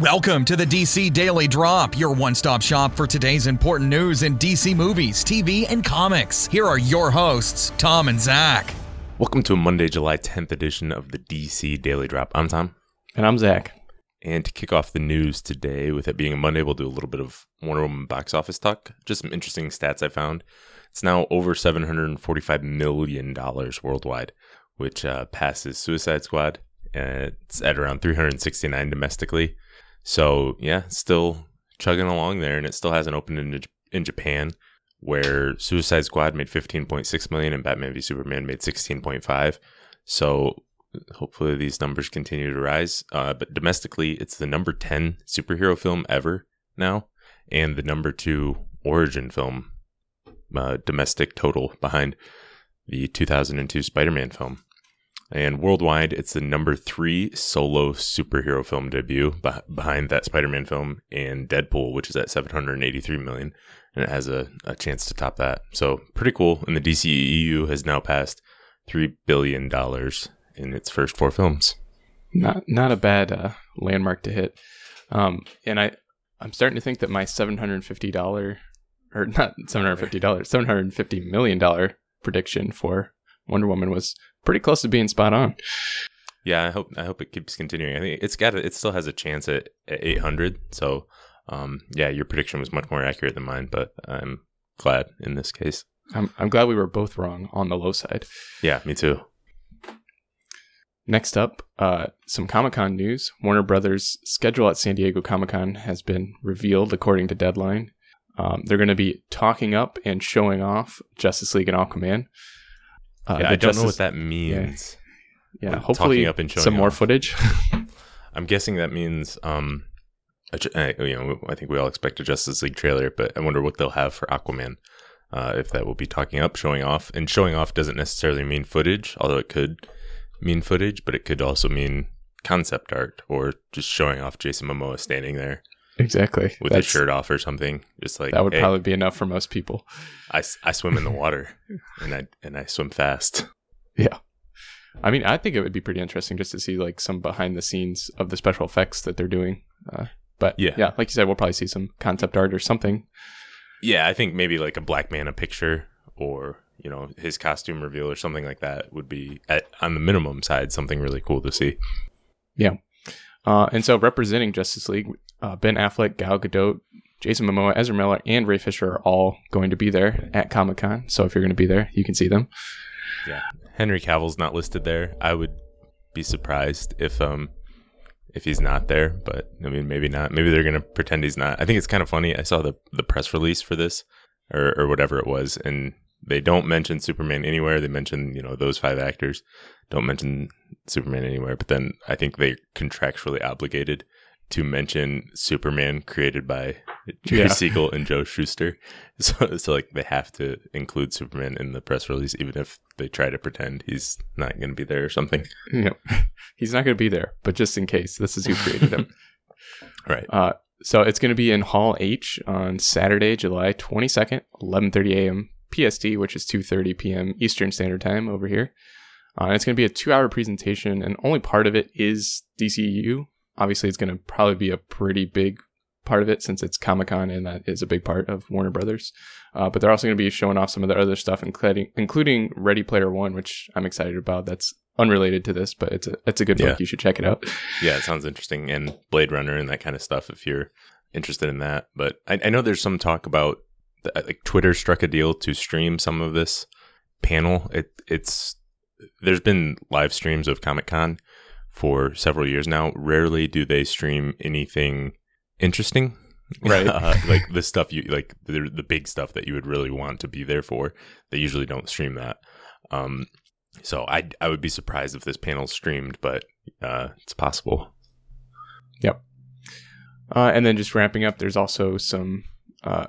Welcome to the DC Daily Drop, your one stop shop for today's important news in DC movies, TV, and comics. Here are your hosts, Tom and Zach. Welcome to a Monday, July 10th edition of the DC Daily Drop. I'm Tom. And I'm Zach. And to kick off the news today, with it being a Monday, we'll do a little bit of Wonder Woman box office talk. Just some interesting stats I found. It's now over $745 million worldwide, which uh, passes Suicide Squad. Uh, it's at around 369 domestically. So yeah, still chugging along there, and it still hasn't opened in in Japan, where Suicide Squad made 15.6 million and Batman v Superman made 16.5. So hopefully these numbers continue to rise. Uh, but domestically, it's the number 10 superhero film ever now, and the number two origin film uh, domestic total behind the 2002 Spider-Man film. And worldwide, it's the number three solo superhero film debut behind that Spider Man film and Deadpool, which is at 783 million. And it has a, a chance to top that. So pretty cool. And the DCEU has now passed $3 billion in its first four films. Not not a bad uh, landmark to hit. Um, and I, I'm starting to think that my $750, or not $750, $750 million prediction for Wonder Woman was pretty close to being spot on. Yeah, I hope I hope it keeps continuing. I think it's got a, it still has a chance at, at 800. So, um, yeah, your prediction was much more accurate than mine, but I'm glad in this case. I'm I'm glad we were both wrong on the low side. Yeah, me too. Next up, uh, some Comic Con news. Warner Brothers' schedule at San Diego Comic Con has been revealed according to Deadline. Um, they're going to be talking up and showing off Justice League and Aquaman. Uh, yeah, I don't Justice, know what that means. Yeah, yeah hopefully up and some more off. footage. I'm guessing that means, um, a, you know, I think we all expect a Justice League trailer, but I wonder what they'll have for Aquaman. Uh, if that will be talking up, showing off, and showing off doesn't necessarily mean footage, although it could mean footage, but it could also mean concept art or just showing off Jason Momoa standing there. Exactly. With That's, his shirt off or something. Just like that would hey, probably be enough for most people. I, I swim in the water and I and I swim fast. Yeah. I mean, I think it would be pretty interesting just to see like some behind the scenes of the special effects that they're doing. Uh, but yeah, yeah, like you said, we'll probably see some concept art or something. Yeah, I think maybe like a Black Manta picture or you know his costume reveal or something like that would be at, on the minimum side something really cool to see. Yeah. Uh, and so representing Justice League, uh, Ben Affleck, Gal Gadot, Jason Momoa, Ezra Miller, and Ray Fisher are all going to be there at Comic Con. So if you're going to be there, you can see them. Yeah, Henry Cavill's not listed there. I would be surprised if um if he's not there, but I mean maybe not. Maybe they're going to pretend he's not. I think it's kind of funny. I saw the the press release for this or or whatever it was, and they don't mention Superman anywhere. They mention you know those five actors. Don't mention Superman anywhere. But then I think they're contractually obligated to mention Superman created by Jerry yeah. Siegel and Joe Shuster. So, so like they have to include Superman in the press release, even if they try to pretend he's not going to be there or something. No, he's not going to be there, but just in case, this is who created him. right. Uh, so it's going to be in Hall H on Saturday, July 22nd, 11:30 a.m. PST, which is 2:30 p.m. Eastern Standard Time over here. Uh, it's going to be a two-hour presentation, and only part of it is DCU, obviously it's going to probably be a pretty big part of it since it's Comic Con and that is a big part of Warner Brothers. Uh, but they're also going to be showing off some of their other stuff, including including Ready Player One, which I'm excited about. That's unrelated to this, but it's a it's a good book. You should check it out. Yeah, it sounds interesting, and Blade Runner and that kind of stuff. If you're interested in that, but I, I know there's some talk about the, like Twitter struck a deal to stream some of this panel. It it's there's been live streams of Comic Con for several years now. Rarely do they stream anything interesting, right? uh, like the stuff you like the the big stuff that you would really want to be there for. They usually don't stream that. Um, so I I would be surprised if this panel streamed, but uh, it's possible. Yep. Uh, and then just ramping up, there's also some. Uh,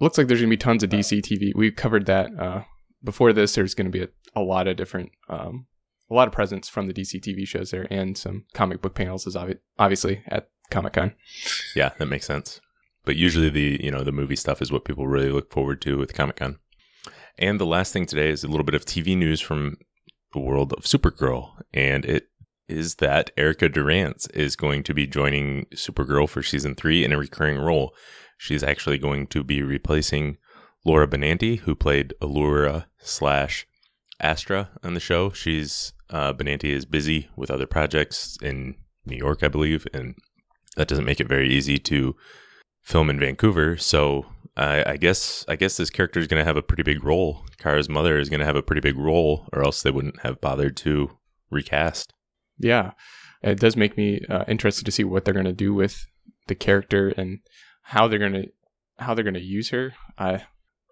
looks like there's gonna be tons of DC TV. We covered that uh, before this. There's gonna be a, a lot of different um, a lot of presence from the DC TV shows there, and some comic book panels is obvi- obviously at Comic Con. Yeah, that makes sense. But usually the you know the movie stuff is what people really look forward to with Comic Con. And the last thing today is a little bit of TV news from the world of Supergirl, and it is that Erica Durance is going to be joining Supergirl for season three in a recurring role. She's actually going to be replacing Laura Benanti, who played Alura slash Astra on the show. She's uh, Benanti is busy with other projects in New York, I believe, and that doesn't make it very easy to film in Vancouver. So I, I guess I guess this character is going to have a pretty big role. Kara's mother is going to have a pretty big role, or else they wouldn't have bothered to recast. Yeah, it does make me uh, interested to see what they're going to do with the character and how they're going to how they're going to use her. I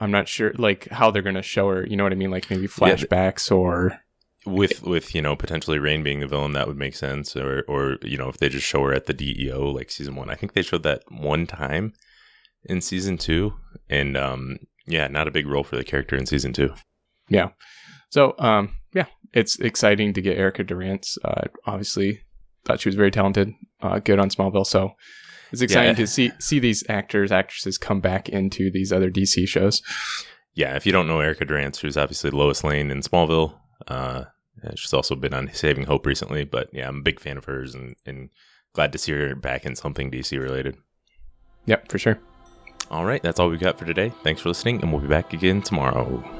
I'm not sure like how they're going to show her. You know what I mean? Like maybe flashbacks yeah, or with with you know potentially Reign being the villain that would make sense or or you know if they just show her at the DEO like season 1 I think they showed that one time in season 2 and um yeah not a big role for the character in season 2 yeah so um yeah it's exciting to get Erica Durance uh obviously thought she was very talented uh good on Smallville so it's exciting yeah. to see see these actors actresses come back into these other DC shows yeah if you don't know Erica Durance who's obviously Lois Lane in Smallville uh, she's also been on Saving Hope recently, but yeah, I'm a big fan of hers and, and glad to see her back in something DC related. Yep, for sure. All right, that's all we've got for today. Thanks for listening, and we'll be back again tomorrow.